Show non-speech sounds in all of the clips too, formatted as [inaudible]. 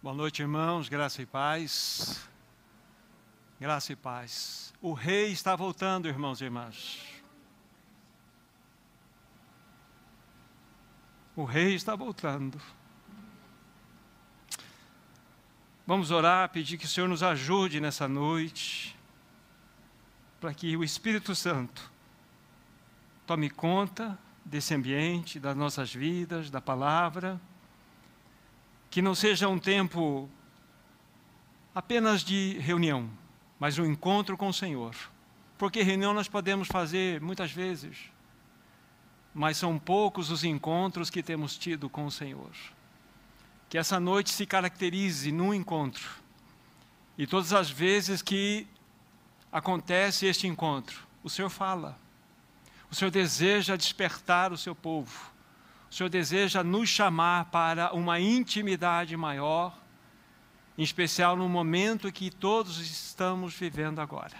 Boa noite, irmãos, graça e paz. Graça e paz. O rei está voltando, irmãos e irmãs. O rei está voltando. Vamos orar, pedir que o Senhor nos ajude nessa noite, para que o Espírito Santo tome conta desse ambiente, das nossas vidas, da palavra que não seja um tempo apenas de reunião, mas um encontro com o Senhor. Porque reunião nós podemos fazer muitas vezes, mas são poucos os encontros que temos tido com o Senhor. Que essa noite se caracterize num encontro. E todas as vezes que acontece este encontro, o Senhor fala. O Senhor deseja despertar o seu povo o Senhor deseja nos chamar para uma intimidade maior, em especial no momento que todos estamos vivendo agora.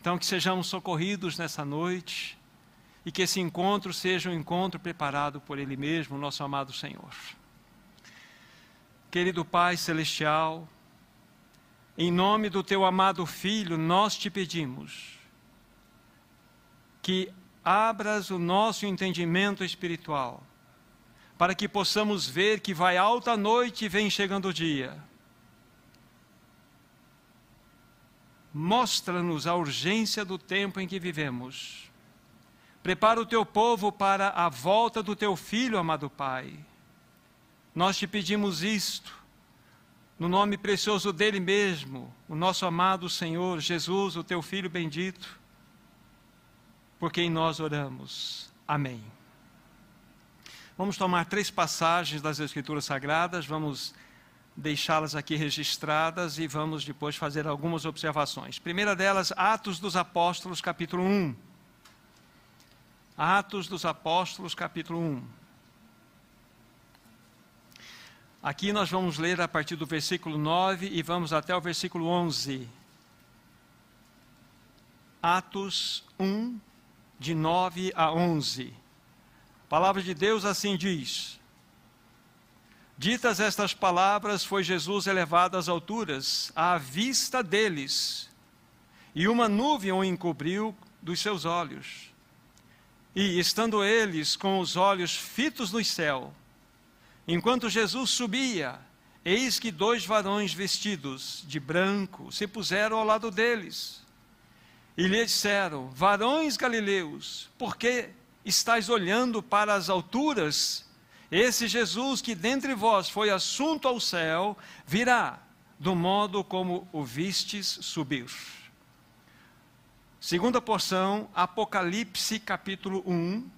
Então, que sejamos socorridos nessa noite e que esse encontro seja um encontro preparado por Ele mesmo, nosso amado Senhor. Querido Pai Celestial, em nome do Teu amado Filho, nós te pedimos que abras o nosso entendimento espiritual, para que possamos ver que vai alta noite e vem chegando o dia. Mostra-nos a urgência do tempo em que vivemos. Prepara o teu povo para a volta do teu filho, amado Pai. Nós te pedimos isto, no nome precioso dele mesmo, o nosso amado Senhor Jesus, o teu filho bendito por quem nós oramos. Amém. Vamos tomar três passagens das Escrituras Sagradas, vamos deixá-las aqui registradas e vamos depois fazer algumas observações. Primeira delas, Atos dos Apóstolos, capítulo 1. Atos dos Apóstolos, capítulo 1. Aqui nós vamos ler a partir do versículo 9 e vamos até o versículo 11. Atos 1, de 9 a 11. A palavra de Deus assim diz: Ditas estas palavras, foi Jesus elevado às alturas, à vista deles, e uma nuvem o encobriu dos seus olhos. E, estando eles com os olhos fitos no céu, enquanto Jesus subia, eis que dois varões vestidos de branco se puseram ao lado deles e lhe disseram: Varões galileus, por que estáis olhando para as alturas? Esse Jesus que dentre vós foi assunto ao céu, virá do modo como o vistes subir. Segunda porção, Apocalipse capítulo 1.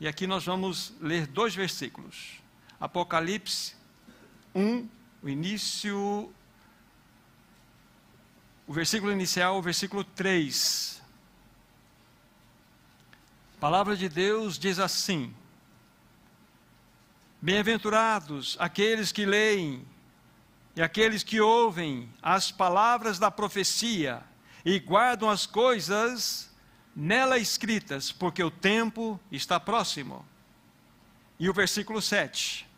E aqui nós vamos ler dois versículos. Apocalipse 1, o início o versículo inicial, o versículo 3. A palavra de Deus diz assim: Bem-aventurados aqueles que leem e aqueles que ouvem as palavras da profecia e guardam as coisas nela escritas, porque o tempo está próximo. E o versículo 7.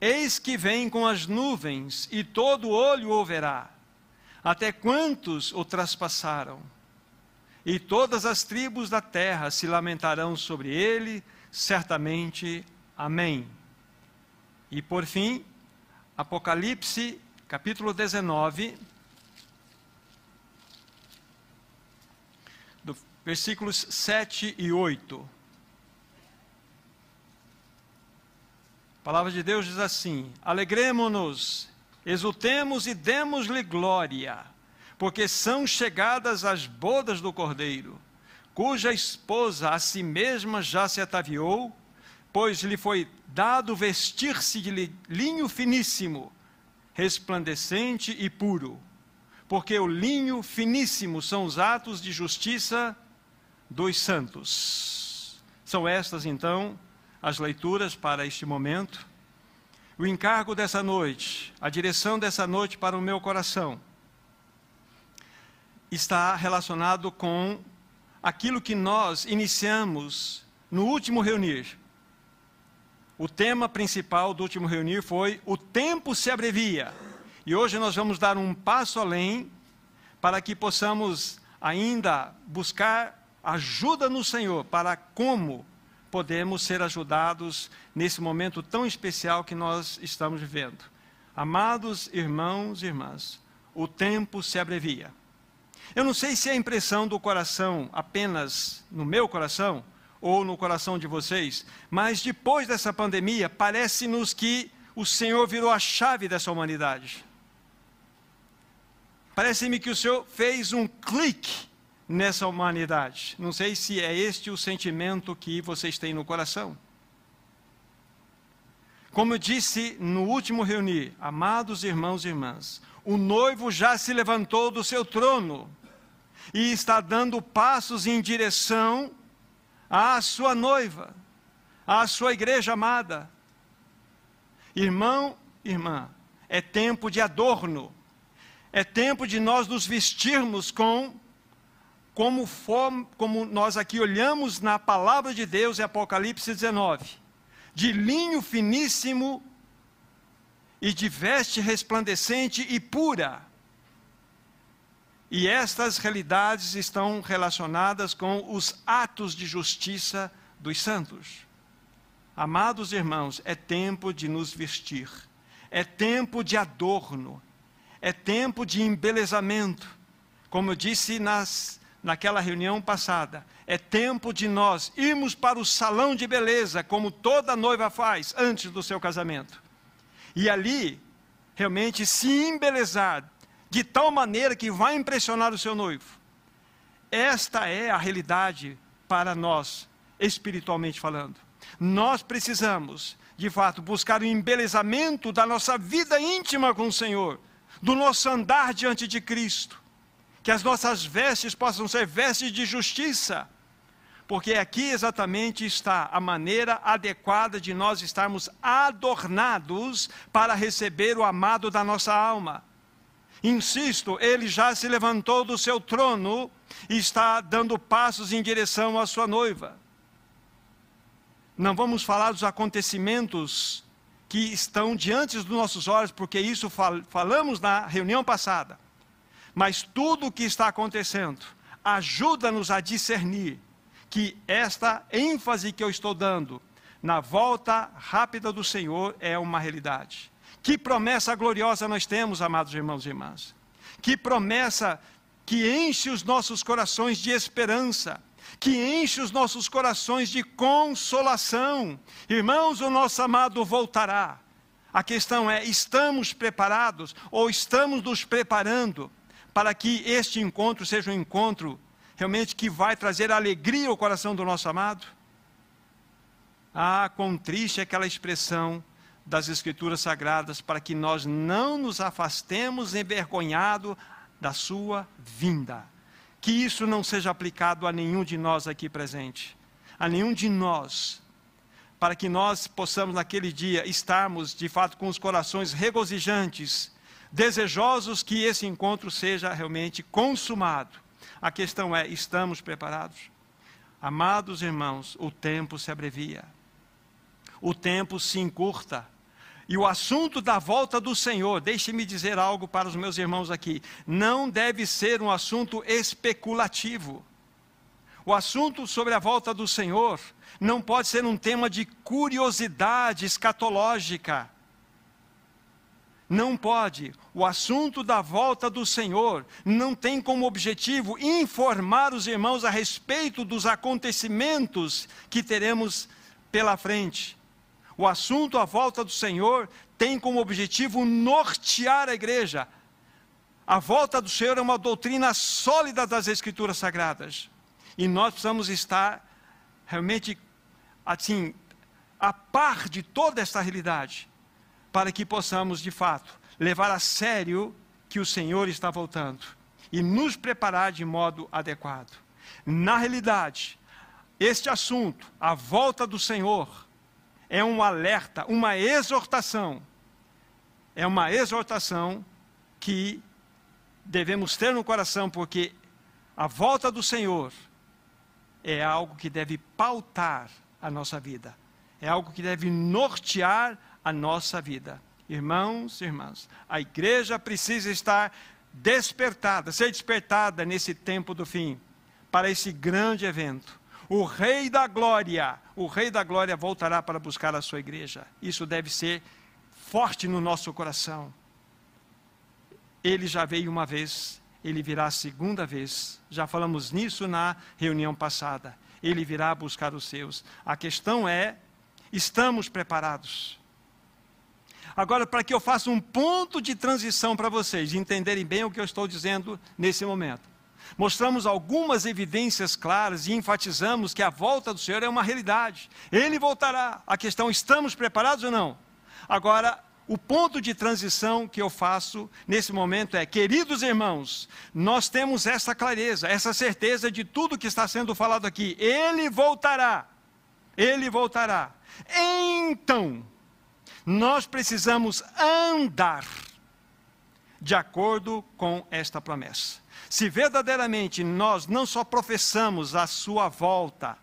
Eis que vem com as nuvens, e todo olho o verá até quantos o traspassaram? E todas as tribos da terra se lamentarão sobre ele, certamente. Amém. E por fim, Apocalipse, capítulo 19, do, versículos 7 e 8. A palavra de Deus diz assim: Alegremos-nos exultemos e demos-lhe glória, porque são chegadas as bodas do Cordeiro, cuja esposa a si mesma já se ataviou, pois lhe foi dado vestir-se de linho finíssimo, resplandecente e puro, porque o linho finíssimo são os atos de justiça dos santos. São estas, então, as leituras para este momento. O encargo dessa noite, a direção dessa noite para o meu coração, está relacionado com aquilo que nós iniciamos no último reunir. o tema principal do último reunir foi O tempo se abrevia. E hoje nós vamos dar um passo além para que possamos ainda buscar ajuda no Senhor para como podemos ser ajudados nesse momento tão especial que nós estamos vivendo. Amados irmãos e irmãs, o tempo se abrevia. Eu não sei se é a impressão do coração apenas no meu coração, ou no coração de vocês, mas depois dessa pandemia, parece-nos que o Senhor virou a chave dessa humanidade. Parece-me que o Senhor fez um clique nessa humanidade. Não sei se é este o sentimento que vocês têm no coração. Como eu disse no último reunir, amados irmãos e irmãs, o noivo já se levantou do seu trono e está dando passos em direção à sua noiva, à sua igreja amada. Irmão, irmã, é tempo de adorno, é tempo de nós nos vestirmos com, como, for, como nós aqui olhamos na palavra de Deus em Apocalipse 19, de linho finíssimo e de veste resplandecente e pura e estas realidades estão relacionadas com os atos de justiça dos santos. Amados irmãos, é tempo de nos vestir, é tempo de adorno, é tempo de embelezamento. Como eu disse nas, naquela reunião passada, é tempo de nós irmos para o salão de beleza, como toda noiva faz antes do seu casamento. E ali, realmente se embelezar, de tal maneira que vai impressionar o seu noivo. Esta é a realidade para nós, espiritualmente falando. Nós precisamos, de fato, buscar o embelezamento da nossa vida íntima com o Senhor, do nosso andar diante de Cristo. Que as nossas vestes possam ser vestes de justiça, porque aqui exatamente está a maneira adequada de nós estarmos adornados para receber o amado da nossa alma. Insisto, ele já se levantou do seu trono e está dando passos em direção à sua noiva. Não vamos falar dos acontecimentos que estão diante dos nossos olhos, porque isso fal falamos na reunião passada. Mas tudo o que está acontecendo ajuda-nos a discernir que esta ênfase que eu estou dando na volta rápida do Senhor é uma realidade. Que promessa gloriosa nós temos, amados irmãos e irmãs. Que promessa que enche os nossos corações de esperança, que enche os nossos corações de consolação. Irmãos, o nosso amado voltará. A questão é: estamos preparados ou estamos nos preparando para que este encontro seja um encontro realmente que vai trazer alegria ao coração do nosso amado? Ah, quão triste é aquela expressão das Escrituras Sagradas para que nós não nos afastemos envergonhado da sua vinda. Que isso não seja aplicado a nenhum de nós aqui presente, a nenhum de nós, para que nós possamos naquele dia estarmos de fato com os corações regozijantes, desejosos que esse encontro seja realmente consumado. A questão é: estamos preparados? Amados irmãos, o tempo se abrevia, o tempo se encurta. E o assunto da volta do Senhor, deixe-me dizer algo para os meus irmãos aqui, não deve ser um assunto especulativo. O assunto sobre a volta do Senhor não pode ser um tema de curiosidade escatológica. Não pode. O assunto da volta do Senhor não tem como objetivo informar os irmãos a respeito dos acontecimentos que teremos pela frente. O assunto à volta do Senhor tem como objetivo nortear a igreja. A volta do Senhor é uma doutrina sólida das Escrituras Sagradas. E nós precisamos estar realmente assim, a par de toda esta realidade, para que possamos, de fato, levar a sério que o Senhor está voltando e nos preparar de modo adequado. Na realidade, este assunto, a volta do Senhor, é um alerta, uma exortação. É uma exortação que devemos ter no coração, porque a volta do Senhor é algo que deve pautar a nossa vida. É algo que deve nortear a nossa vida. Irmãos e irmãs, a igreja precisa estar despertada, ser despertada nesse tempo do fim, para esse grande evento. O Rei da Glória, o Rei da Glória voltará para buscar a sua igreja. Isso deve ser forte no nosso coração. Ele já veio uma vez, ele virá a segunda vez. Já falamos nisso na reunião passada. Ele virá buscar os seus. A questão é: estamos preparados? Agora, para que eu faça um ponto de transição para vocês entenderem bem o que eu estou dizendo nesse momento. Mostramos algumas evidências claras e enfatizamos que a volta do Senhor é uma realidade. Ele voltará. A questão: estamos preparados ou não? Agora, o ponto de transição que eu faço nesse momento é, queridos irmãos, nós temos essa clareza, essa certeza de tudo que está sendo falado aqui. Ele voltará. Ele voltará. Então, nós precisamos andar de acordo com esta promessa. Se verdadeiramente nós não só professamos a sua volta,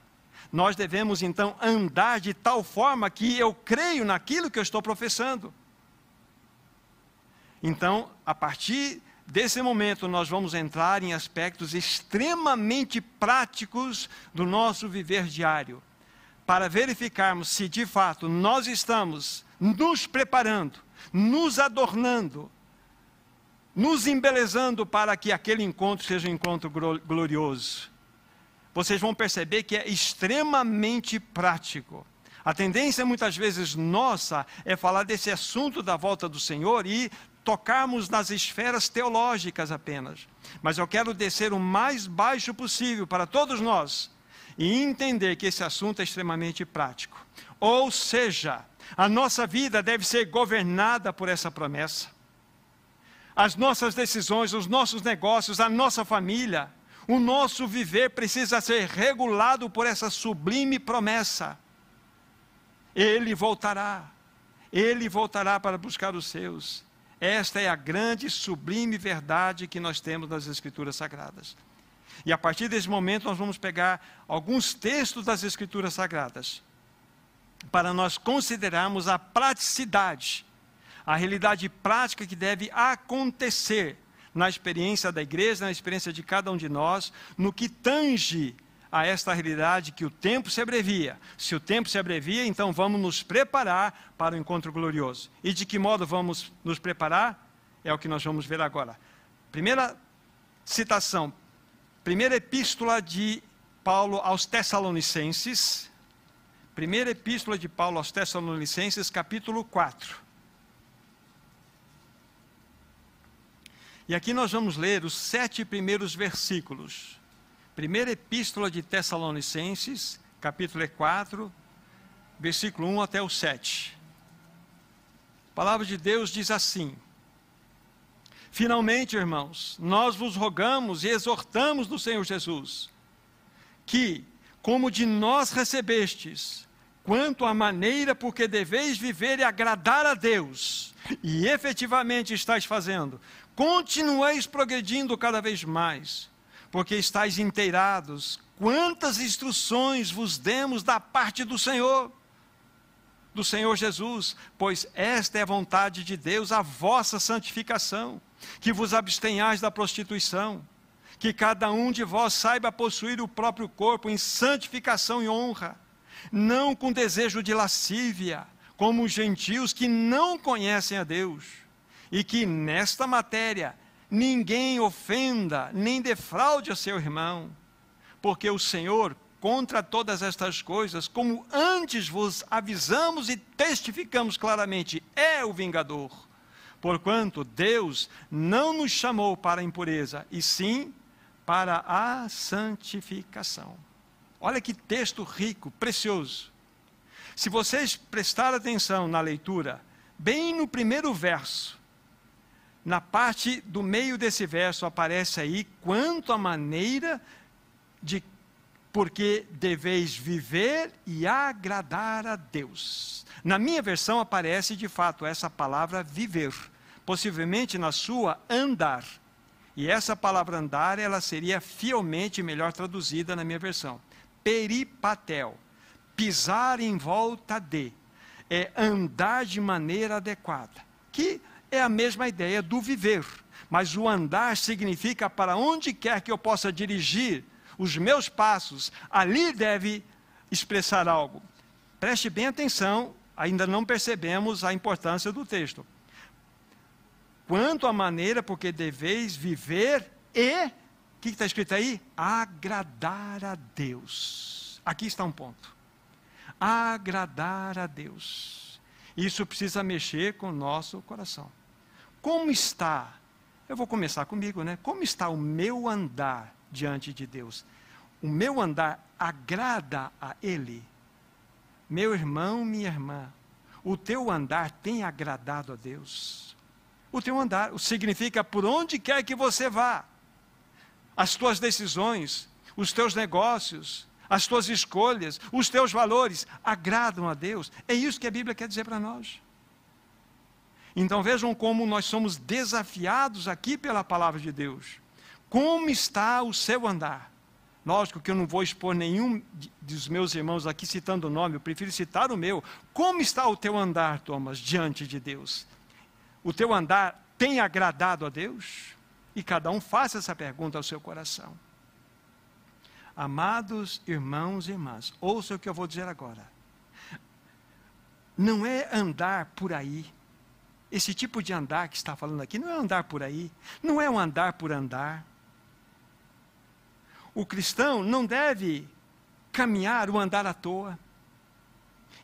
nós devemos então andar de tal forma que eu creio naquilo que eu estou professando. Então, a partir desse momento, nós vamos entrar em aspectos extremamente práticos do nosso viver diário, para verificarmos se de fato nós estamos nos preparando, nos adornando, nos embelezando para que aquele encontro seja um encontro glorioso. Vocês vão perceber que é extremamente prático. A tendência muitas vezes nossa é falar desse assunto da volta do Senhor e tocarmos nas esferas teológicas apenas. Mas eu quero descer o mais baixo possível para todos nós e entender que esse assunto é extremamente prático. Ou seja, a nossa vida deve ser governada por essa promessa. As nossas decisões, os nossos negócios, a nossa família, o nosso viver precisa ser regulado por essa sublime promessa. Ele voltará. Ele voltará para buscar os seus. Esta é a grande, sublime verdade que nós temos nas Escrituras Sagradas. E a partir desse momento, nós vamos pegar alguns textos das Escrituras Sagradas para nós considerarmos a praticidade, a realidade prática que deve acontecer na experiência da igreja, na experiência de cada um de nós, no que tange a esta realidade que o tempo se abrevia. Se o tempo se abrevia, então vamos nos preparar para o encontro glorioso. E de que modo vamos nos preparar? É o que nós vamos ver agora. Primeira citação, primeira epístola de Paulo aos Tessalonicenses, Primeira Epístola de Paulo aos Tessalonicenses, capítulo 4. E aqui nós vamos ler os sete primeiros versículos. Primeira Epístola de Tessalonicenses, capítulo 4, versículo 1 até o 7. A palavra de Deus diz assim: Finalmente, irmãos, nós vos rogamos e exortamos no Senhor Jesus, que, como de nós recebestes, quanto à maneira por que deveis viver e agradar a Deus, e efetivamente estáis fazendo, continueis progredindo cada vez mais, porque estáis inteirados. Quantas instruções vos demos da parte do Senhor, do Senhor Jesus, pois esta é a vontade de Deus, a vossa santificação, que vos abstenhais da prostituição, que cada um de vós saiba possuir o próprio corpo em santificação e honra não com desejo de lascívia, como os gentios que não conhecem a Deus, e que nesta matéria ninguém ofenda nem defraude a seu irmão, porque o Senhor, contra todas estas coisas, como antes vos avisamos e testificamos claramente, é o vingador. Porquanto Deus não nos chamou para a impureza, e sim para a santificação. Olha que texto rico, precioso. Se vocês prestarem atenção na leitura, bem no primeiro verso, na parte do meio desse verso aparece aí quanto a maneira de porque deveis viver e agradar a Deus. Na minha versão aparece de fato essa palavra viver, possivelmente na sua andar. E essa palavra andar, ela seria fielmente melhor traduzida na minha versão peripatel. pisar em volta de, é andar de maneira adequada, que é a mesma ideia do viver, mas o andar significa para onde quer que eu possa dirigir os meus passos, ali deve expressar algo. Preste bem atenção, ainda não percebemos a importância do texto. Quanto à maneira porque deveis viver e, o que está escrito aí? Agradar a Deus. Aqui está um ponto. Agradar a Deus. Isso precisa mexer com o nosso coração. Como está? Eu vou começar comigo, né? Como está o meu andar diante de Deus? O meu andar agrada a Ele? Meu irmão, minha irmã, o teu andar tem agradado a Deus? O teu andar significa por onde quer que você vá, as tuas decisões, os teus negócios, as tuas escolhas, os teus valores agradam a Deus. É isso que a Bíblia quer dizer para nós. Então vejam como nós somos desafiados aqui pela palavra de Deus. Como está o seu andar? Lógico que eu não vou expor nenhum dos meus irmãos aqui citando o nome, eu prefiro citar o meu. Como está o teu andar, Thomas, diante de Deus? O teu andar tem agradado a Deus? E cada um faça essa pergunta ao seu coração. Amados irmãos e irmãs, ouça o que eu vou dizer agora. Não é andar por aí esse tipo de andar que está falando aqui não é andar por aí, não é um andar por andar. O cristão não deve caminhar o andar à toa.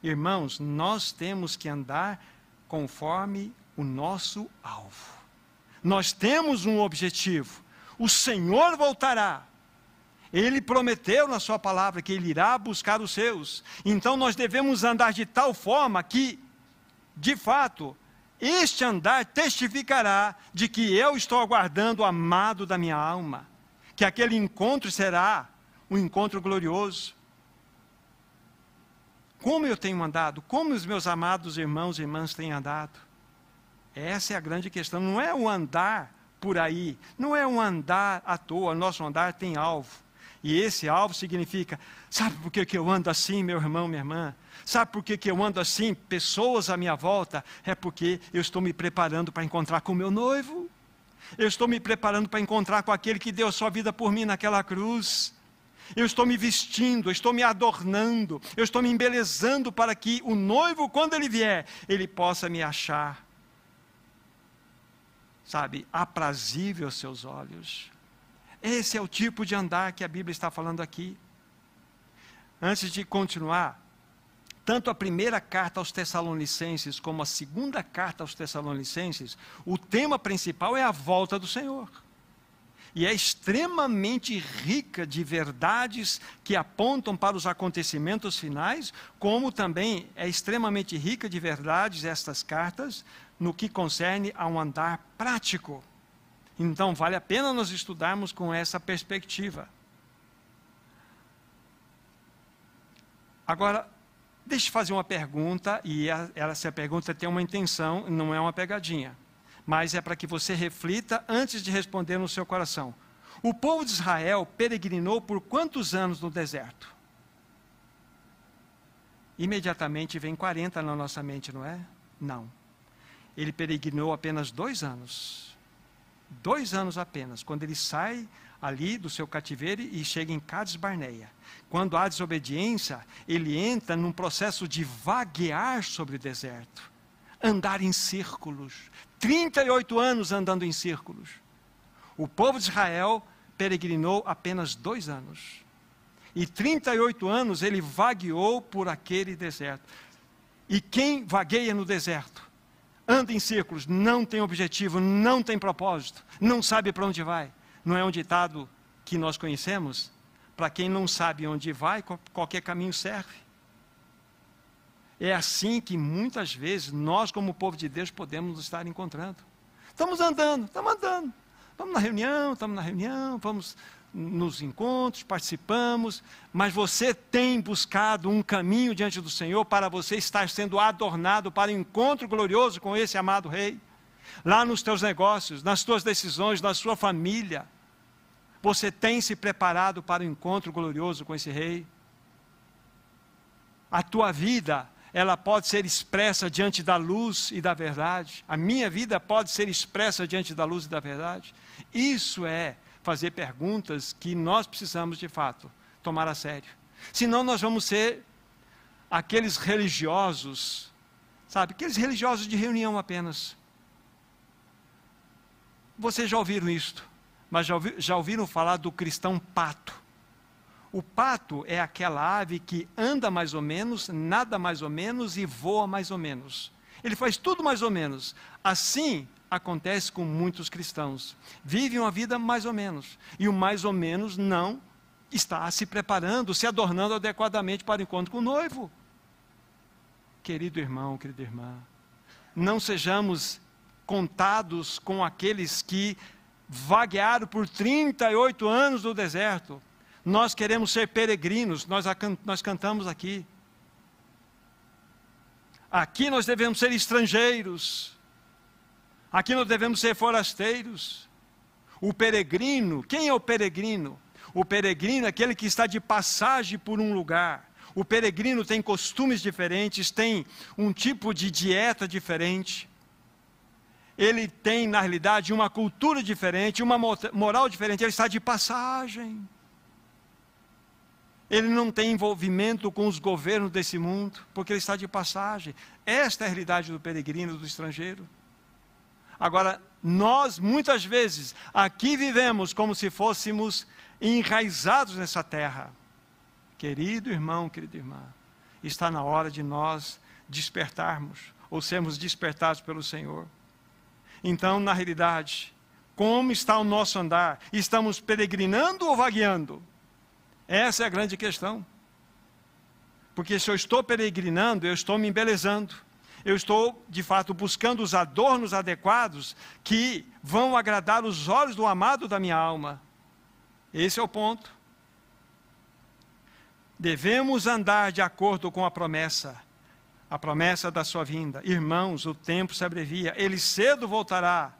Irmãos, nós temos que andar conforme o nosso alvo. Nós temos um objetivo. O Senhor voltará. Ele prometeu na Sua palavra que Ele irá buscar os seus. Então nós devemos andar de tal forma que, de fato, este andar testificará de que eu estou aguardando o amado da minha alma, que aquele encontro será um encontro glorioso. Como eu tenho andado? Como os meus amados irmãos e irmãs têm andado? Essa é a grande questão. Não é o andar por aí, não é um andar à toa. Nosso andar tem alvo. E esse alvo significa: sabe por que, que eu ando assim, meu irmão, minha irmã? Sabe por que, que eu ando assim? Pessoas à minha volta? É porque eu estou me preparando para encontrar com o meu noivo. Eu estou me preparando para encontrar com aquele que deu sua vida por mim naquela cruz. Eu estou me vestindo, eu estou me adornando, eu estou me embelezando para que o noivo, quando ele vier, ele possa me achar, sabe, aprazível aos seus olhos. Esse é o tipo de andar que a Bíblia está falando aqui. Antes de continuar, tanto a primeira carta aos Tessalonicenses como a segunda carta aos Tessalonicenses, o tema principal é a volta do Senhor. E é extremamente rica de verdades que apontam para os acontecimentos finais, como também é extremamente rica de verdades estas cartas no que concerne a um andar prático. Então, vale a pena nós estudarmos com essa perspectiva. Agora, Deixe fazer uma pergunta, e essa pergunta tem uma intenção, não é uma pegadinha, mas é para que você reflita antes de responder no seu coração. O povo de Israel peregrinou por quantos anos no deserto? Imediatamente vem 40 na nossa mente, não é? Não. Ele peregrinou apenas dois anos. Dois anos apenas, quando ele sai ali do seu cativeiro e chega em Cades Barneia. Quando há desobediência, ele entra num processo de vaguear sobre o deserto, andar em círculos. 38 anos andando em círculos. O povo de Israel peregrinou apenas dois anos. E 38 anos ele vagueou por aquele deserto. E quem vagueia no deserto, anda em círculos, não tem objetivo, não tem propósito, não sabe para onde vai não é um ditado que nós conhecemos? Para quem não sabe onde vai, qualquer caminho serve. É assim que muitas vezes nós, como povo de Deus, podemos nos estar encontrando. Estamos andando, estamos andando. Vamos na reunião, estamos na reunião, vamos nos encontros, participamos, mas você tem buscado um caminho diante do Senhor para você estar sendo adornado para o um encontro glorioso com esse amado Rei lá nos teus negócios, nas tuas decisões, na sua família. Você tem se preparado para o um encontro glorioso com esse rei? A tua vida, ela pode ser expressa diante da luz e da verdade. A minha vida pode ser expressa diante da luz e da verdade. Isso é fazer perguntas que nós precisamos, de fato, tomar a sério. Senão, nós vamos ser aqueles religiosos, sabe, aqueles religiosos de reunião apenas. Vocês já ouviram isto, mas já, ouvi, já ouviram falar do cristão pato? O pato é aquela ave que anda mais ou menos, nada mais ou menos e voa mais ou menos. Ele faz tudo mais ou menos. Assim acontece com muitos cristãos. Vivem uma vida mais ou menos. E o mais ou menos não está se preparando, se adornando adequadamente para o encontro com o noivo. Querido irmão, querida irmã, não sejamos contados com aqueles que vaguearam por 38 anos no deserto. Nós queremos ser peregrinos, nós, nós cantamos aqui. Aqui nós devemos ser estrangeiros. Aqui nós devemos ser forasteiros. O peregrino, quem é o peregrino? O peregrino é aquele que está de passagem por um lugar. O peregrino tem costumes diferentes, tem um tipo de dieta diferente. Ele tem, na realidade, uma cultura diferente, uma moral diferente. Ele está de passagem. Ele não tem envolvimento com os governos desse mundo, porque ele está de passagem. Esta é a realidade do peregrino, do estrangeiro. Agora, nós, muitas vezes, aqui vivemos como se fôssemos enraizados nessa terra. Querido irmão, querida irmã, está na hora de nós despertarmos, ou sermos despertados pelo Senhor. Então, na realidade, como está o nosso andar? Estamos peregrinando ou vagueando? Essa é a grande questão. Porque se eu estou peregrinando, eu estou me embelezando. Eu estou, de fato, buscando os adornos adequados que vão agradar os olhos do amado da minha alma. Esse é o ponto. Devemos andar de acordo com a promessa, a promessa da sua vinda. Irmãos, o tempo se abrevia, ele cedo voltará.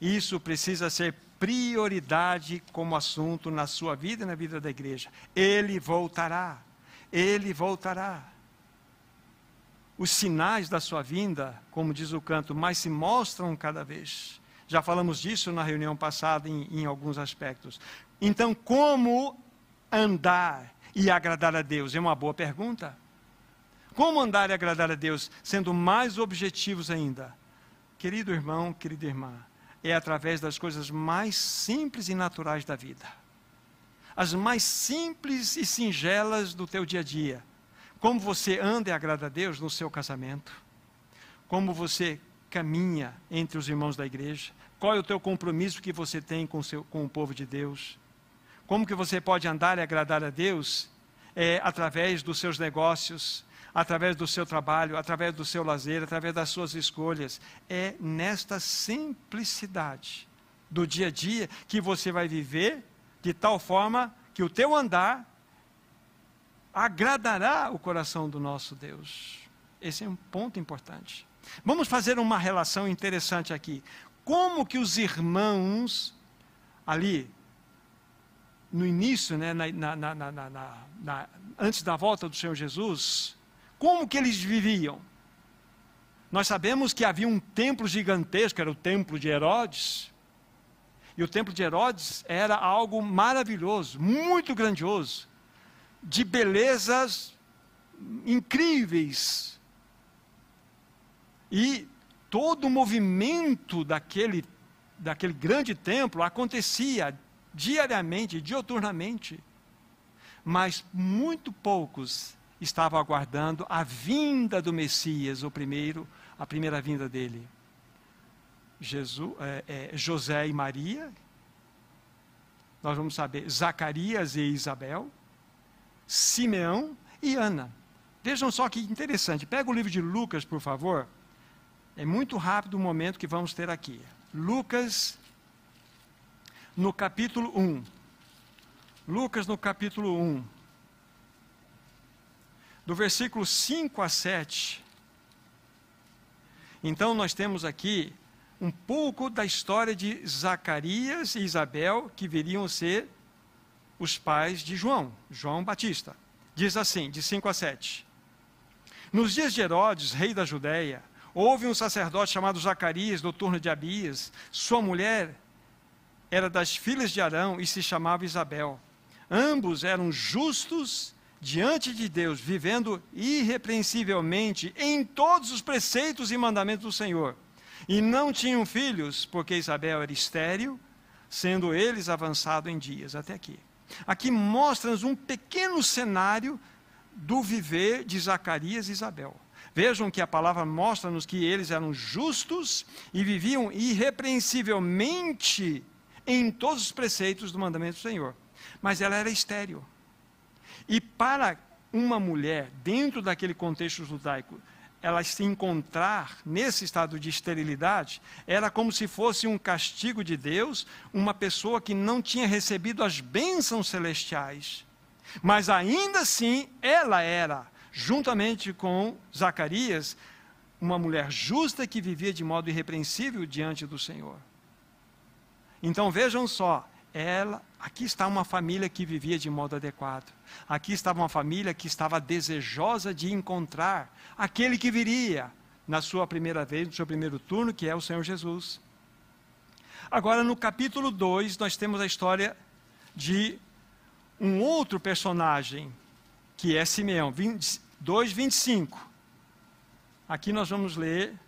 Isso precisa ser prioridade como assunto na sua vida e na vida da igreja. Ele voltará. Ele voltará. Os sinais da sua vinda, como diz o canto, mais se mostram cada vez. Já falamos disso na reunião passada em, em alguns aspectos. Então, como andar e agradar a Deus? É uma boa pergunta. Como andar e agradar a Deus, sendo mais objetivos ainda? Querido irmão, querida irmã, é através das coisas mais simples e naturais da vida. As mais simples e singelas do teu dia a dia. Como você anda e agrada a Deus no seu casamento. Como você caminha entre os irmãos da igreja. Qual é o teu compromisso que você tem com, seu, com o povo de Deus como que você pode andar e agradar a Deus? É, através dos seus negócios, através do seu trabalho, através do seu lazer, através das suas escolhas. É nesta simplicidade do dia a dia que você vai viver de tal forma que o teu andar agradará o coração do nosso Deus. Esse é um ponto importante. Vamos fazer uma relação interessante aqui. Como que os irmãos ali no início, né, na, na, na, antes da volta do Senhor Jesus, como que eles viviam? Nós sabemos que havia um templo gigantesco, era o templo de Herodes. E o templo de Herodes era algo maravilhoso, muito grandioso, de belezas incríveis. E todo o movimento daquele, daquele grande templo acontecia diariamente, dioturnamente. Mas muito poucos estavam aguardando a vinda do Messias, o primeiro, a primeira vinda dele. Jesus, é, é, José e Maria, nós vamos saber, Zacarias e Isabel, Simeão e Ana. Vejam só que interessante. Pega o livro de Lucas, por favor. É muito rápido o momento que vamos ter aqui. Lucas no capítulo 1. Lucas, no capítulo 1. Do versículo 5 a 7. Então, nós temos aqui um pouco da história de Zacarias e Isabel, que viriam ser os pais de João, João Batista. Diz assim, de 5 a 7. Nos dias de Herodes, rei da Judéia, houve um sacerdote chamado Zacarias, do turno de Abias. Sua mulher era das filhas de Arão e se chamava Isabel. Ambos eram justos diante de Deus, vivendo irrepreensivelmente em todos os preceitos e mandamentos do Senhor. E não tinham filhos, porque Isabel era estéril, sendo eles avançados em dias. Até aqui. Aqui mostra-nos um pequeno cenário do viver de Zacarias e Isabel. Vejam que a palavra mostra-nos que eles eram justos e viviam irrepreensivelmente em todos os preceitos do mandamento do Senhor. Mas ela era estéril. E para uma mulher, dentro daquele contexto judaico, ela se encontrar nesse estado de esterilidade, era como se fosse um castigo de Deus, uma pessoa que não tinha recebido as bênçãos celestiais. Mas ainda assim, ela era, juntamente com Zacarias, uma mulher justa que vivia de modo irrepreensível diante do Senhor. Então vejam só, ela, aqui está uma família que vivia de modo adequado. Aqui estava uma família que estava desejosa de encontrar aquele que viria na sua primeira vez, no seu primeiro turno, que é o Senhor Jesus. Agora, no capítulo 2, nós temos a história de um outro personagem, que é Simeão, 2,25. Aqui nós vamos ler,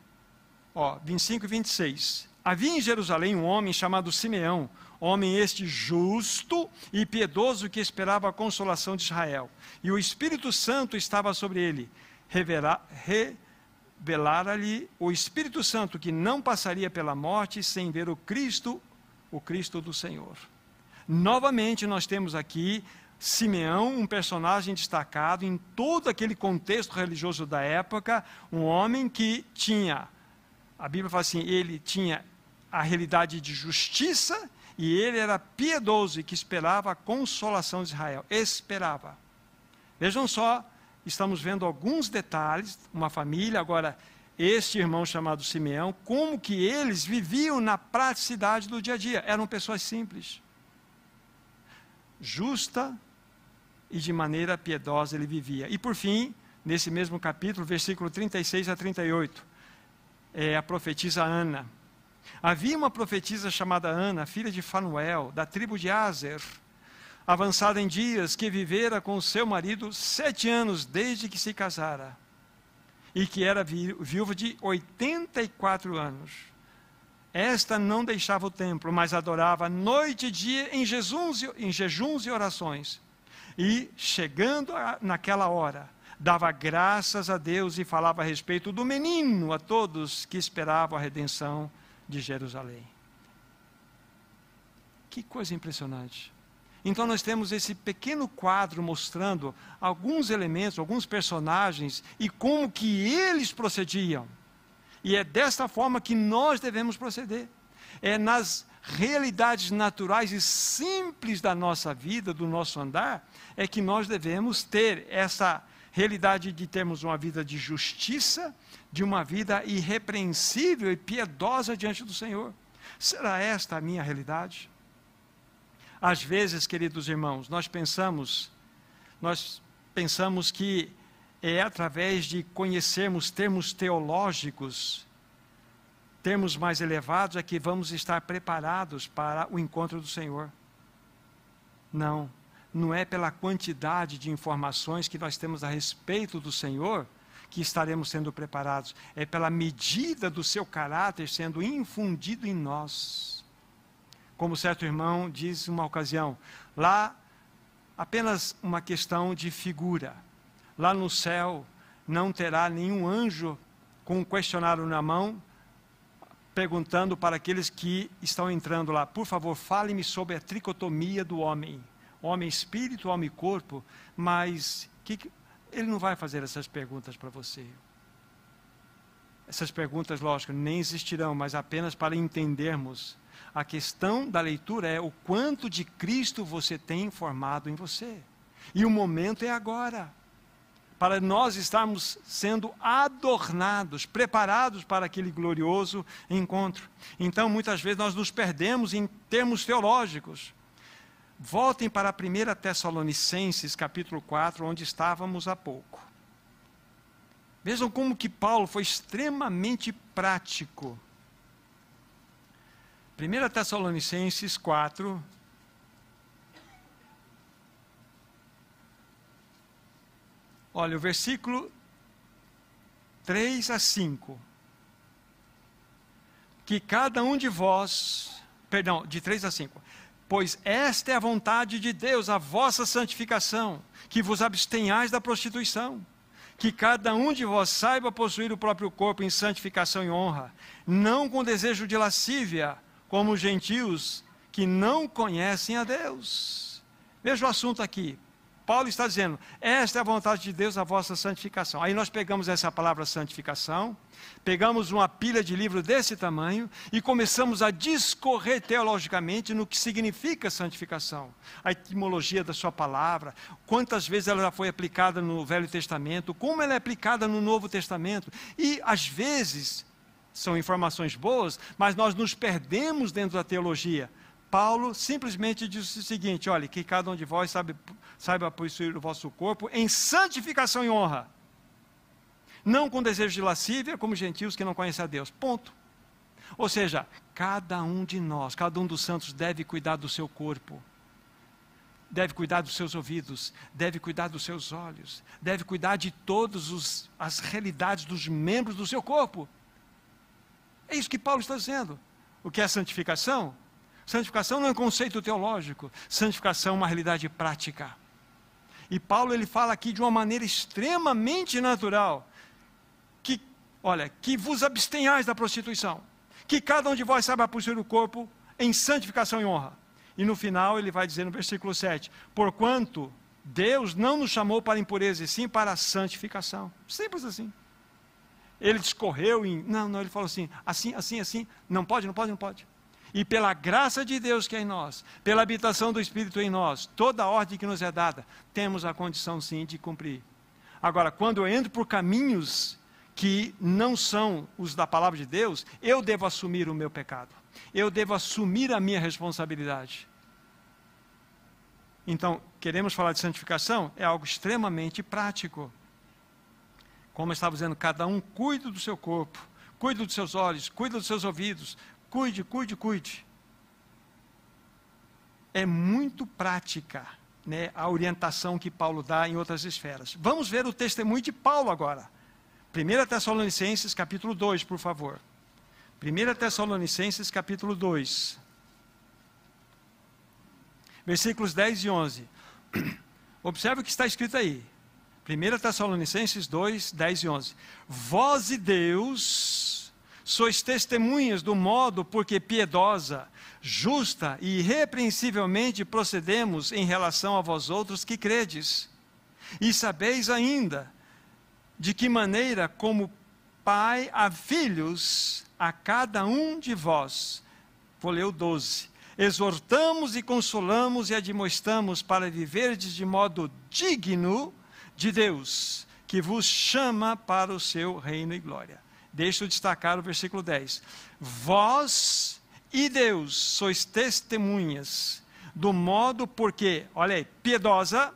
ó, 25 e 26. Havia em Jerusalém um homem chamado Simeão, homem este justo e piedoso que esperava a consolação de Israel. E o Espírito Santo estava sobre ele. Revelara-lhe o Espírito Santo que não passaria pela morte sem ver o Cristo, o Cristo do Senhor. Novamente, nós temos aqui Simeão, um personagem destacado em todo aquele contexto religioso da época, um homem que tinha, a Bíblia fala assim, ele tinha a realidade de justiça e ele era piedoso e que esperava a consolação de Israel. Esperava. Vejam só, estamos vendo alguns detalhes, uma família, agora este irmão chamado Simeão, como que eles viviam na praticidade do dia a dia. Eram pessoas simples justa e de maneira piedosa ele vivia. E por fim, nesse mesmo capítulo, versículo 36 a 38, é a profetisa Ana. Havia uma profetisa chamada Ana, filha de Fanuel, da tribo de Azer, avançada em dias, que vivera com seu marido sete anos desde que se casara, e que era viúva de 84 anos. Esta não deixava o templo, mas adorava noite e dia em jejuns, em jejuns e orações. E, chegando a, naquela hora, dava graças a Deus e falava a respeito do menino a todos que esperavam a redenção de Jerusalém. Que coisa impressionante. Então nós temos esse pequeno quadro mostrando alguns elementos, alguns personagens e como que eles procediam. E é desta forma que nós devemos proceder. É nas realidades naturais e simples da nossa vida, do nosso andar, é que nós devemos ter essa realidade de termos uma vida de justiça, de uma vida irrepreensível e piedosa diante do Senhor. Será esta a minha realidade? Às vezes, queridos irmãos, nós pensamos, nós pensamos que é através de conhecermos termos teológicos, termos mais elevados, é que vamos estar preparados para o encontro do Senhor. Não, não é pela quantidade de informações que nós temos a respeito do Senhor que estaremos sendo preparados, é pela medida do seu caráter sendo infundido em nós. Como certo irmão diz uma ocasião, lá apenas uma questão de figura. Lá no céu não terá nenhum anjo com um questionário na mão, perguntando para aqueles que estão entrando lá: por favor, fale-me sobre a tricotomia do homem, homem espírito, homem corpo, mas que, ele não vai fazer essas perguntas para você. Essas perguntas, lógico, nem existirão, mas apenas para entendermos. A questão da leitura é o quanto de Cristo você tem formado em você. E o momento é agora para nós estarmos sendo adornados, preparados para aquele glorioso encontro. Então, muitas vezes nós nos perdemos em termos teológicos. Voltem para a 1 Tessalonicenses, capítulo 4, onde estávamos há pouco. Vejam como que Paulo foi extremamente prático. 1 Tessalonicenses 4. Olha, o versículo 3 a 5. Que cada um de vós, perdão, de 3 a 5. Pois esta é a vontade de Deus, a vossa santificação, que vos abstenhais da prostituição que cada um de vós saiba possuir o próprio corpo em santificação e honra, não com desejo de lascívia, como os gentios que não conhecem a Deus. Veja o assunto aqui. Paulo está dizendo: esta é a vontade de Deus, a vossa santificação. Aí nós pegamos essa palavra santificação, pegamos uma pilha de livro desse tamanho e começamos a discorrer teologicamente no que significa santificação, a etimologia da sua palavra, quantas vezes ela foi aplicada no Velho Testamento, como ela é aplicada no Novo Testamento. E às vezes são informações boas, mas nós nos perdemos dentro da teologia. Paulo simplesmente disse o seguinte: olha, que cada um de vós sabe, saiba possuir o vosso corpo em santificação e honra, não com desejo de lascívia, como gentios que não conhecem a Deus. Ponto. Ou seja, cada um de nós, cada um dos santos deve cuidar do seu corpo, deve cuidar dos seus ouvidos, deve cuidar dos seus olhos, deve cuidar de todas as realidades dos membros do seu corpo. É isso que Paulo está dizendo. O que é santificação? Santificação não é um conceito teológico, santificação é uma realidade prática. E Paulo ele fala aqui de uma maneira extremamente natural, que, olha, que vos abstenhais da prostituição, que cada um de vós saiba possuir o corpo em santificação e honra. E no final ele vai dizer no versículo 7, porquanto Deus não nos chamou para impureza, e sim para santificação. Simples assim. Ele discorreu em, não, não, ele falou assim, assim, assim, assim, não pode, não pode, não pode e pela graça de Deus que é em nós, pela habitação do Espírito em nós, toda a ordem que nos é dada, temos a condição sim de cumprir. Agora, quando eu entro por caminhos que não são os da palavra de Deus, eu devo assumir o meu pecado, eu devo assumir a minha responsabilidade. Então, queremos falar de santificação? É algo extremamente prático. Como eu estava dizendo, cada um cuida do seu corpo, cuida dos seus olhos, cuida dos seus ouvidos, Cuide, cuide, cuide. É muito prática né, a orientação que Paulo dá em outras esferas. Vamos ver o testemunho de Paulo agora. 1 Tessalonicenses capítulo 2, por favor. 1 Tessalonicenses capítulo 2. Versículos 10 e 11. [clears throat] Observe o que está escrito aí. 1 Tessalonicenses 2, 10 e 11. Vós e Deus sois testemunhas do modo porque piedosa, justa e irrepreensivelmente procedemos em relação a vós outros que credes. E sabeis ainda de que maneira, como pai a filhos, a cada um de vós, o 12, exortamos e consolamos e admoestamos para viverdes de modo digno de Deus, que vos chama para o seu reino e glória. Deixa eu destacar o versículo 10. Vós e Deus sois testemunhas do modo porque, olha aí, piedosa,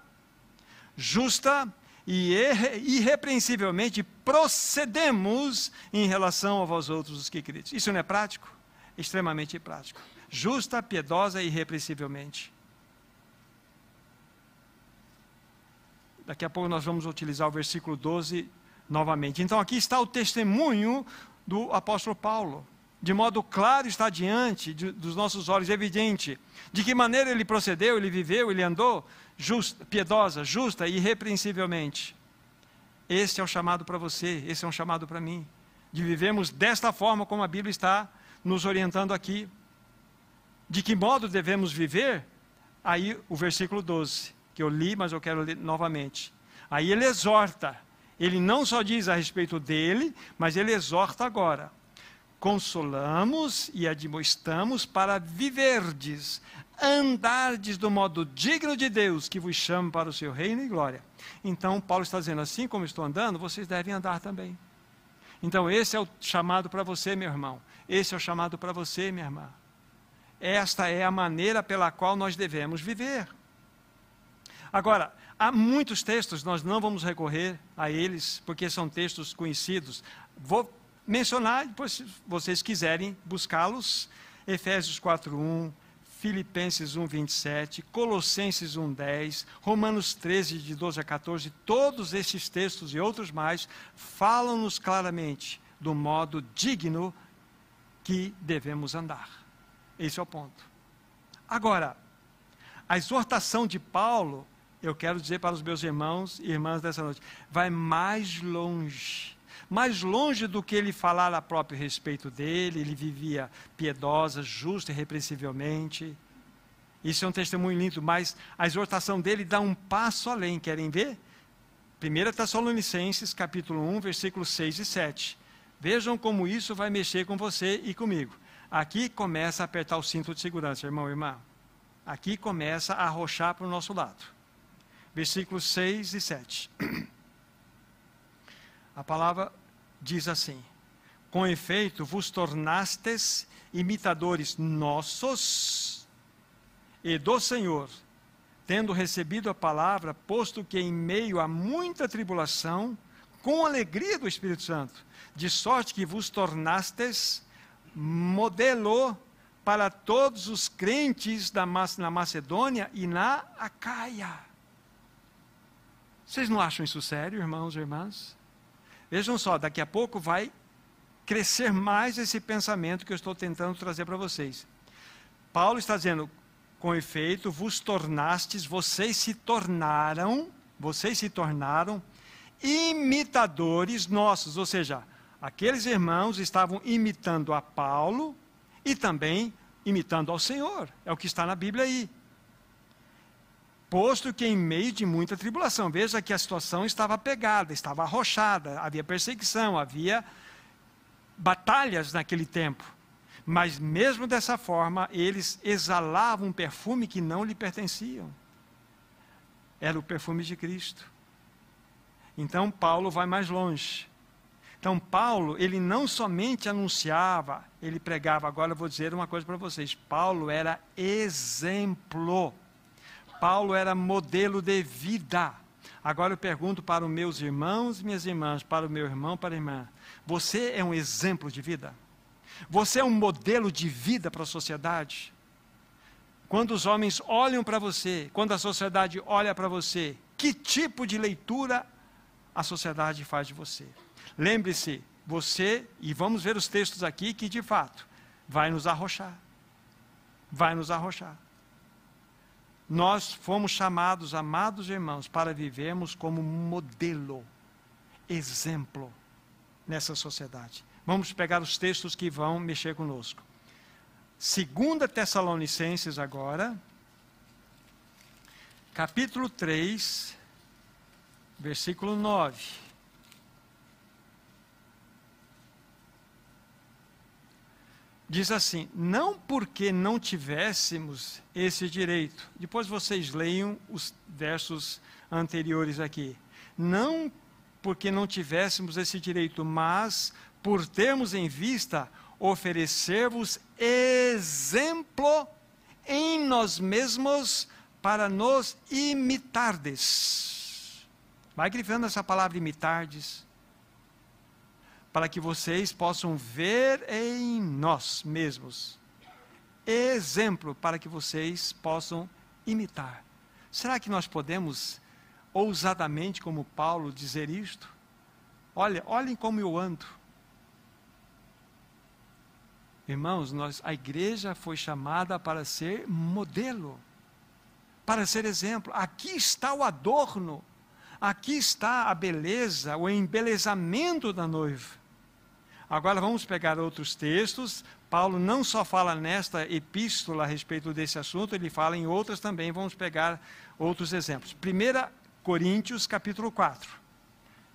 justa e irrepreensivelmente procedemos em relação a vós outros os que credes. Isso não é prático? Extremamente prático. Justa, piedosa e irrepreensivelmente. Daqui a pouco nós vamos utilizar o versículo 12 novamente. Então aqui está o testemunho do apóstolo Paulo. De modo claro está diante de, dos nossos olhos, evidente, de que maneira ele procedeu, ele viveu, ele andou, justa, piedosa, justa e irrepreensivelmente. Esse é o chamado para você, esse é um chamado para mim, de vivermos desta forma como a Bíblia está nos orientando aqui. De que modo devemos viver? Aí o versículo 12, que eu li, mas eu quero ler novamente. Aí ele exorta, ele não só diz a respeito dele, mas ele exorta agora. Consolamos e admoestamos para viverdes, andardes do modo digno de Deus, que vos chama para o seu reino e glória. Então, Paulo está dizendo assim como estou andando, vocês devem andar também. Então, esse é o chamado para você, meu irmão. Esse é o chamado para você, minha irmã. Esta é a maneira pela qual nós devemos viver. Agora, Há muitos textos, nós não vamos recorrer a eles, porque são textos conhecidos. Vou mencionar, depois, se vocês quiserem buscá-los, Efésios 4.1, Filipenses 1, 27, Colossenses 1, 10, Romanos 13, de 12 a 14, todos esses textos e outros mais falam-nos claramente do modo digno que devemos andar. Esse é o ponto. Agora, a exortação de Paulo, eu quero dizer para os meus irmãos e irmãs dessa noite, vai mais longe mais longe do que ele falar a próprio respeito dele, ele vivia piedosa, justa e repreensivelmente. Isso é um testemunho lindo, mas a exortação dele dá um passo além, querem ver? 1 Tessalonicenses, capítulo 1, versículos 6 e 7. Vejam como isso vai mexer com você e comigo. Aqui começa a apertar o cinto de segurança, irmão e irmã. Aqui começa a arrochar para o nosso lado. Versículos 6 e 7. A palavra diz assim: Com efeito, vos tornastes imitadores nossos e do Senhor, tendo recebido a palavra, posto que em meio a muita tribulação, com alegria do Espírito Santo, de sorte que vos tornastes modelo para todos os crentes da, na Macedônia e na Acaia. Vocês não acham isso sério, irmãos e irmãs? Vejam só, daqui a pouco vai crescer mais esse pensamento que eu estou tentando trazer para vocês. Paulo está dizendo, com efeito, vos tornastes, vocês se tornaram, vocês se tornaram imitadores nossos, ou seja, aqueles irmãos estavam imitando a Paulo e também imitando ao Senhor. É o que está na Bíblia aí posto que em meio de muita tribulação, veja que a situação estava pegada, estava arrochada, havia perseguição, havia batalhas naquele tempo. Mas mesmo dessa forma, eles exalavam um perfume que não lhe pertenciam. Era o perfume de Cristo. Então Paulo vai mais longe. Então Paulo, ele não somente anunciava, ele pregava, agora eu vou dizer uma coisa para vocês. Paulo era exemplo Paulo era modelo de vida. Agora eu pergunto para os meus irmãos minhas irmãs, para o meu irmão, para a irmã: você é um exemplo de vida? Você é um modelo de vida para a sociedade? Quando os homens olham para você, quando a sociedade olha para você, que tipo de leitura a sociedade faz de você? Lembre-se, você, e vamos ver os textos aqui que de fato vai nos arrochar. Vai nos arrochar. Nós fomos chamados, amados irmãos, para vivermos como modelo, exemplo nessa sociedade. Vamos pegar os textos que vão mexer conosco. Segunda Tessalonicenses agora, capítulo 3, versículo 9. Diz assim: não porque não tivéssemos esse direito. Depois vocês leiam os versos anteriores aqui. Não porque não tivéssemos esse direito, mas por termos em vista oferecer-vos exemplo em nós mesmos para nos imitardes. Vai grifando essa palavra imitardes para que vocês possam ver em nós mesmos exemplo para que vocês possam imitar. Será que nós podemos ousadamente, como Paulo, dizer isto? Olha, olhem como eu ando. Irmãos, nós, a igreja foi chamada para ser modelo, para ser exemplo. Aqui está o adorno, aqui está a beleza, o embelezamento da noiva. Agora vamos pegar outros textos. Paulo não só fala nesta epístola a respeito desse assunto, ele fala em outras também. Vamos pegar outros exemplos. 1 Coríntios, capítulo 4.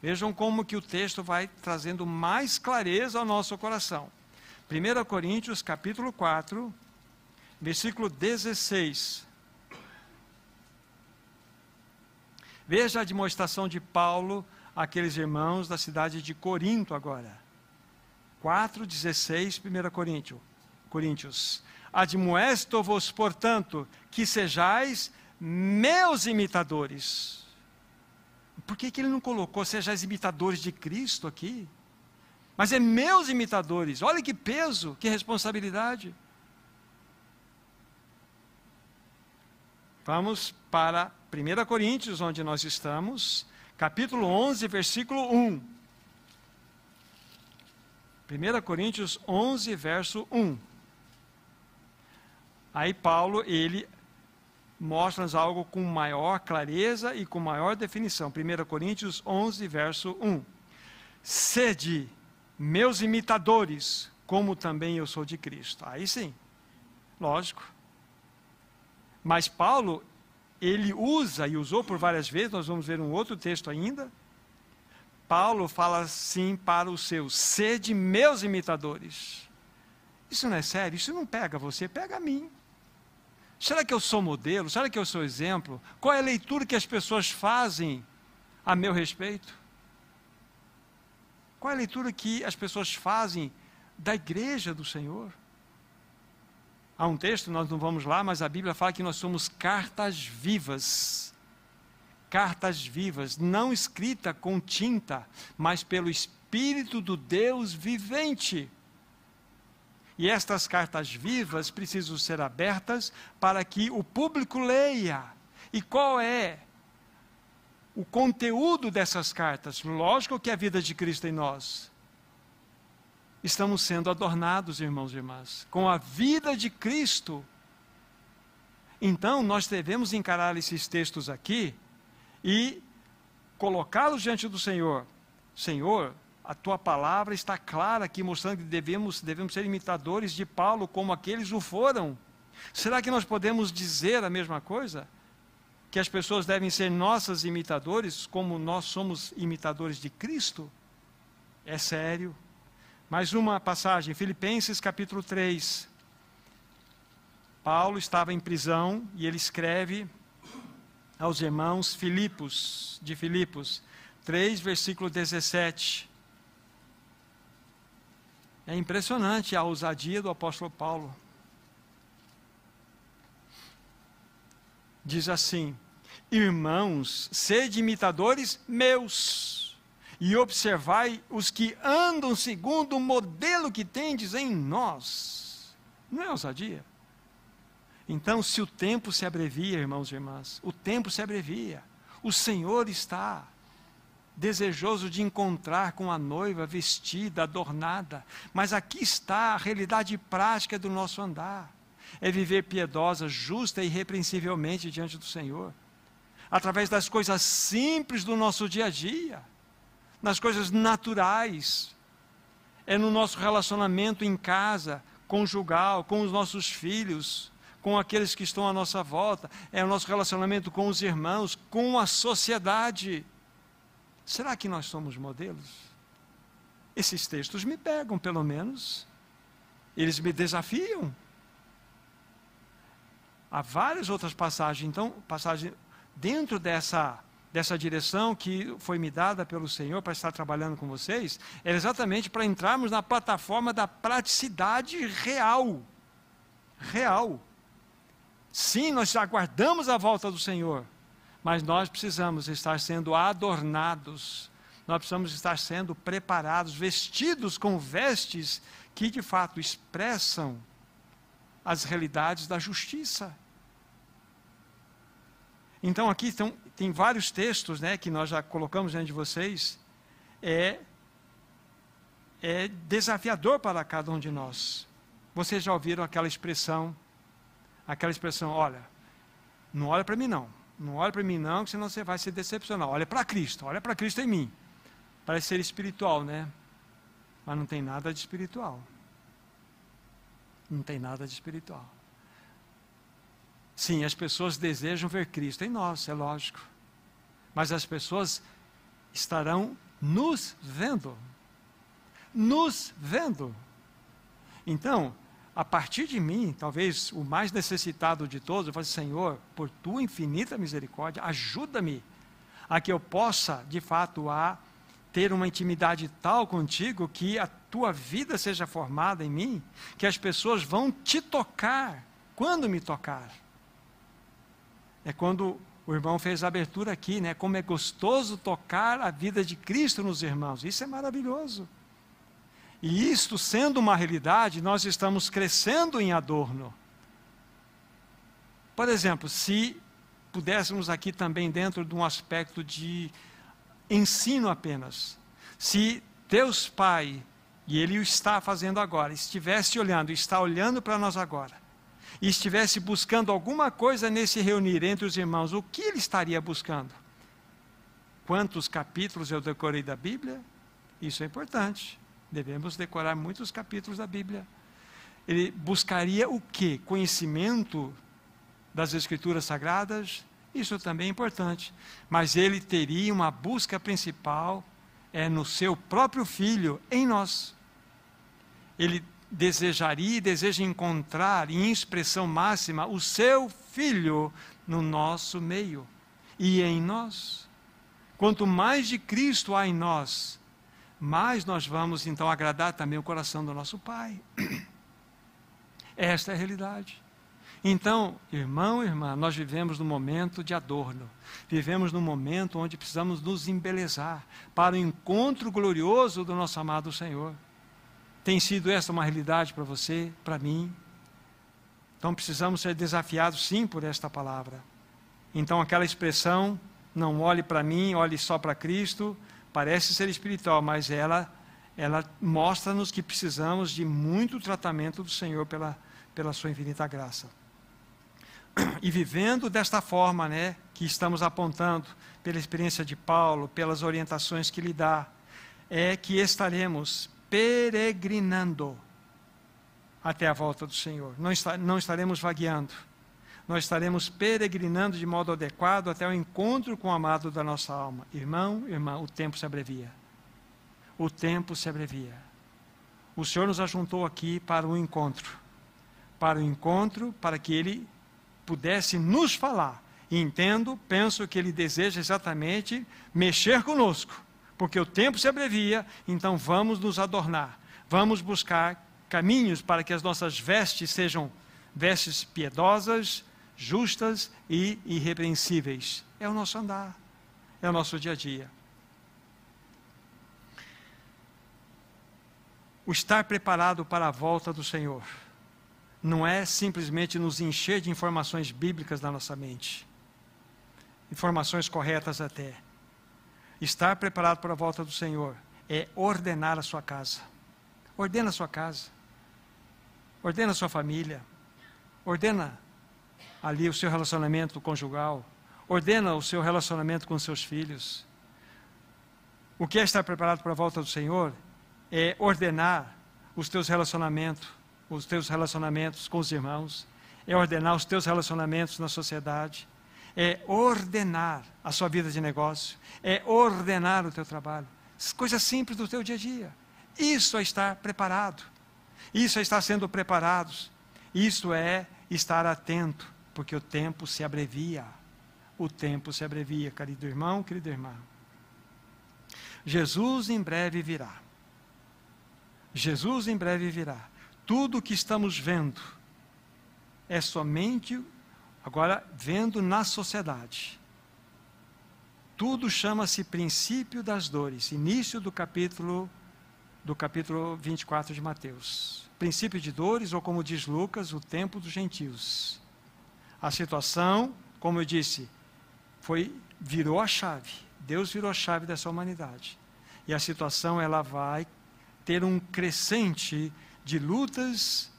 Vejam como que o texto vai trazendo mais clareza ao nosso coração. 1 Coríntios, capítulo 4, versículo 16. Veja a demonstração de Paulo àqueles irmãos da cidade de Corinto agora. 4, 16, 1 Coríntios. Coríntios. admoesto, vos, portanto, que sejais meus imitadores. 1 Coríntios 4, 16, 1 Coríntios. Admoesto-vos, portanto, que sejais meus imitadores. 1 Coríntios 4, 16, 1 Coríntios. Admoesto-vos, portanto, que sejais meus imitadores. 1 Coríntios 4, 16, 1 Coríntios. Admoesto-vos, portanto, que sejais meus imitadores. por que, que ele não colocou sejais imitadores de Cristo aqui? Mas é meus imitadores. Olha que peso, que responsabilidade. Vamos para 1 Coríntios, onde nós estamos, capítulo 11, versículo 1. 1 Coríntios 11, verso 1. Aí Paulo, ele mostra-nos algo com maior clareza e com maior definição. 1 Coríntios 11, verso 1. Sede meus imitadores, como também eu sou de Cristo. Aí sim, lógico. Mas Paulo, ele usa e usou por várias vezes, nós vamos ver um outro texto ainda. Paulo fala assim para os seus: sede meus imitadores. Isso não é sério, isso não pega você, pega a mim. Será que eu sou modelo? Será que eu sou exemplo? Qual é a leitura que as pessoas fazem a meu respeito? Qual é a leitura que as pessoas fazem da igreja do Senhor? Há um texto, nós não vamos lá, mas a Bíblia fala que nós somos cartas vivas. Cartas vivas, não escrita com tinta, mas pelo Espírito do Deus vivente. E estas cartas vivas precisam ser abertas para que o público leia. E qual é o conteúdo dessas cartas? Lógico que é a vida de Cristo em nós estamos sendo adornados, irmãos e irmãs, com a vida de Cristo. Então, nós devemos encarar esses textos aqui e colocá-los diante do Senhor. Senhor, a tua palavra está clara aqui, mostrando que devemos, devemos ser imitadores de Paulo, como aqueles o foram. Será que nós podemos dizer a mesma coisa? Que as pessoas devem ser nossas imitadores, como nós somos imitadores de Cristo? É sério. Mais uma passagem, Filipenses capítulo 3. Paulo estava em prisão e ele escreve aos irmãos Filipos, de Filipos, 3, versículo 17. É impressionante a ousadia do apóstolo Paulo. Diz assim: Irmãos, sede imitadores meus e observai os que andam segundo o modelo que tendes em nós. Não é ousadia? Então, se o tempo se abrevia, irmãos e irmãs, o tempo se abrevia. O Senhor está desejoso de encontrar com a noiva vestida, adornada. Mas aqui está a realidade prática do nosso andar. É viver piedosa, justa e irrepreensivelmente diante do Senhor. Através das coisas simples do nosso dia a dia nas coisas naturais, é no nosso relacionamento em casa, conjugal, com os nossos filhos, com aqueles que estão à nossa volta, é o nosso relacionamento com os irmãos, com a sociedade. Será que nós somos modelos? Esses textos me pegam, pelo menos. Eles me desafiam. Há várias outras passagens, então, passagens dentro dessa dessa direção que foi me dada pelo Senhor para estar trabalhando com vocês, é exatamente para entrarmos na plataforma da praticidade real. Real. Sim, nós aguardamos a volta do Senhor, mas nós precisamos estar sendo adornados, nós precisamos estar sendo preparados, vestidos com vestes que de fato expressam as realidades da justiça. Então aqui tem vários textos né, que nós já colocamos diante de vocês. É, é desafiador para cada um de nós. Vocês já ouviram aquela expressão, aquela expressão, olha, não olha para mim não, não olha para mim não, senão você vai se decepcionar. Olha para Cristo, olha para Cristo em mim. Parece ser espiritual, né? Mas não tem nada de espiritual. Não tem nada de espiritual. Sim, as pessoas desejam ver Cristo em nós, é lógico. Mas as pessoas estarão nos vendo. Nos vendo. Então, a partir de mim, talvez o mais necessitado de todos, eu falo, Senhor, por tua infinita misericórdia, ajuda-me a que eu possa, de fato, a ter uma intimidade tal contigo que a tua vida seja formada em mim, que as pessoas vão te tocar quando me tocar é quando O irmão fez a abertura aqui, né? Como é gostoso tocar a vida de Cristo nos irmãos. Isso é maravilhoso. E isto sendo uma realidade, nós estamos crescendo em adorno. Por exemplo, se pudéssemos aqui também dentro de um aspecto de ensino apenas, se Deus Pai, e Ele o está fazendo agora, estivesse olhando, está olhando para nós agora, e estivesse buscando alguma coisa nesse reunir entre os irmãos, o que Ele estaria buscando? Quantos capítulos eu decorei da Bíblia? Isso é importante. Devemos decorar muitos capítulos da Bíblia. Ele buscaria o que? Conhecimento das Escrituras Sagradas? Isso também é importante. Mas ele teria uma busca principal é no seu próprio filho, em nós. Ele desejaria e deseja encontrar em expressão máxima o seu filho no nosso meio e em nós. Quanto mais de Cristo há em nós, mais nós vamos então agradar também o coração do nosso Pai. [clears throat] Esta é a realidade. Então, irmão irmã, nós vivemos num momento de adorno. Vivemos num momento onde precisamos nos embelezar para o encontro glorioso do nosso amado Senhor. Tem sido essa uma realidade para você, para mim? Então precisamos ser desafiados sim por esta palavra. Então aquela expressão, não olhe para mim, olhe só para Cristo, parece ser espiritual, mas ela ela mostra-nos que precisamos de muito tratamento do Senhor pela, pela sua infinita graça e vivendo desta forma, né, que estamos apontando pela experiência de Paulo, pelas orientações que lhe dá, é que estaremos peregrinando até a volta do Senhor. Não, está, não estaremos vagueando. Nós estaremos peregrinando de modo adequado até o encontro com o amado da nossa alma. Irmão, irmã, o tempo se abrevia. O tempo se abrevia. O Senhor nos ajuntou aqui para o encontro. Para o encontro, para que Ele pudesse nos falar. Entendo, penso que ele deseja exatamente mexer conosco, porque o tempo se abrevia, então vamos nos adornar, vamos buscar caminhos para que as nossas vestes sejam vestes piedosas, justas e irrepreensíveis. É o nosso andar, é o nosso dia a dia. O estar preparado para a volta do Senhor não é simplesmente nos encher de informações bíblicas na nossa mente, informações corretas até. Estar preparado para a volta do Senhor é ordenar a sua casa. Ordena a sua casa. Ordena a sua família. Ordena ali o seu relacionamento conjugal. Ordena o seu relacionamento com seus filhos. O que é estar preparado para a volta do Senhor é ordenar os teus relacionamentos os teus relacionamentos com os irmãos, é ordenar os teus relacionamentos na sociedade, é ordenar a sua vida de negócio, é ordenar o teu trabalho. Coisas simples do teu dia a dia. Isso é estar preparado. Isso é estar sendo preparados. Isso é estar atento, porque o tempo se abrevia. O tempo se abrevia, querido irmão, querida irmã. Jesus em breve virá. Jesus em breve virá tudo o que estamos vendo é somente, agora, vendo na sociedade. Tudo chama-se princípio das dores, início do capítulo do capítulo 24 de Mateus. Princípio de dores, ou como diz Lucas, o tempo dos gentios. A situação, como eu disse, foi virou a chave. Deus virou a chave dessa humanidade. E a situação ela vai ter um crescente de lutas,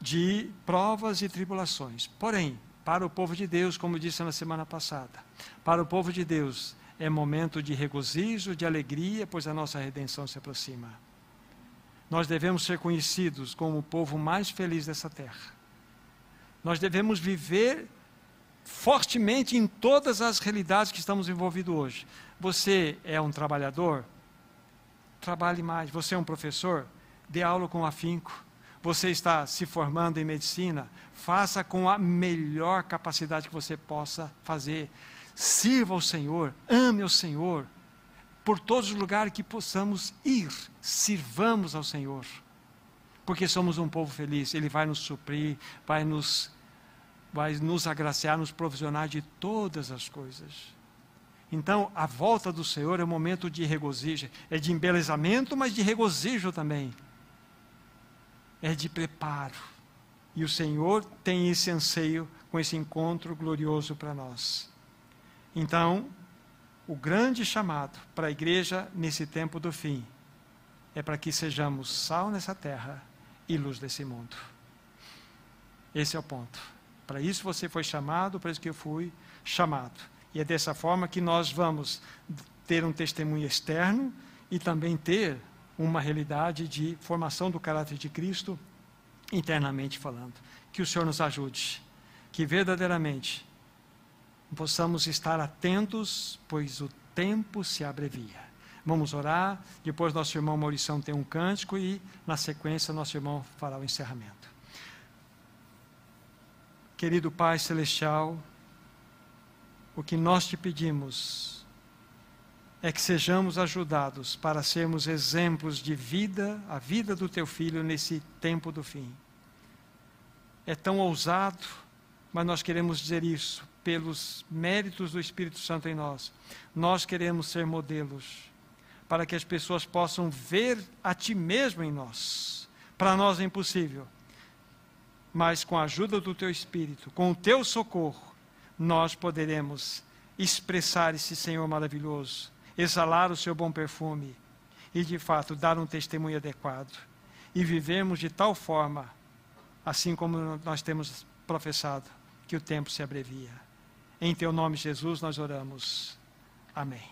de provas e tribulações. Porém, para o povo de Deus, como disse na semana passada, para o povo de Deus é momento de regozijo, de alegria, pois a nossa redenção se aproxima. Nós devemos ser conhecidos como o povo mais feliz dessa terra. Nós devemos viver fortemente em todas as realidades que estamos envolvidos hoje. Você é um trabalhador? Trabalhe mais. Você é um professor? dê aula com afinco. Você está se formando em medicina, faça com a melhor capacidade que você possa fazer. Sirva ao Senhor, ame ao Senhor. Por todos os lugares que possamos ir, sirvamos ao Senhor. Porque somos um povo feliz, Ele vai nos suprir, vai nos vai nos agraciar, nos provisionar de todas as coisas. Então, a volta do Senhor é um momento de regozijo, é de embelezamento, mas de regozijo também. É de preparo. E o Senhor tem esse anseio com esse encontro glorioso para nós. Então, o grande chamado para a igreja nesse tempo do fim é para que sejamos sal nessa terra e luz desse mundo. Esse é o ponto. Para isso você foi chamado, para isso que eu fui chamado. E é dessa forma que nós vamos ter um testemunho externo e também ter uma realidade de formação do caráter de Cristo internamente falando. Que o Senhor nos ajude, que verdadeiramente possamos estar atentos, pois o tempo se abrevia. Vamos orar, depois nosso irmão Maurição tem um cântico e, na sequência, nosso irmão fará o encerramento. Querido Pai Celestial, o que nós te pedimos é que sejamos ajudados para sermos exemplos de vida, a vida do teu filho nesse tempo do fim. É tão ousado, mas nós queremos dizer isso pelos méritos do Espírito Santo em nós. Nós queremos ser modelos para que as pessoas possam ver a Ti mesmo em nós. Para nós é impossível, mas com a ajuda do Teu Espírito, com o Teu socorro, nós poderemos expressar esse Senhor maravilhoso, exalar o Seu bom perfume e, de fato, dar um testemunho adequado e vivermos de tal forma, assim como nós temos professado, que o tempo se abrevia. Em Teu nome, Jesus, nós oramos. Amém.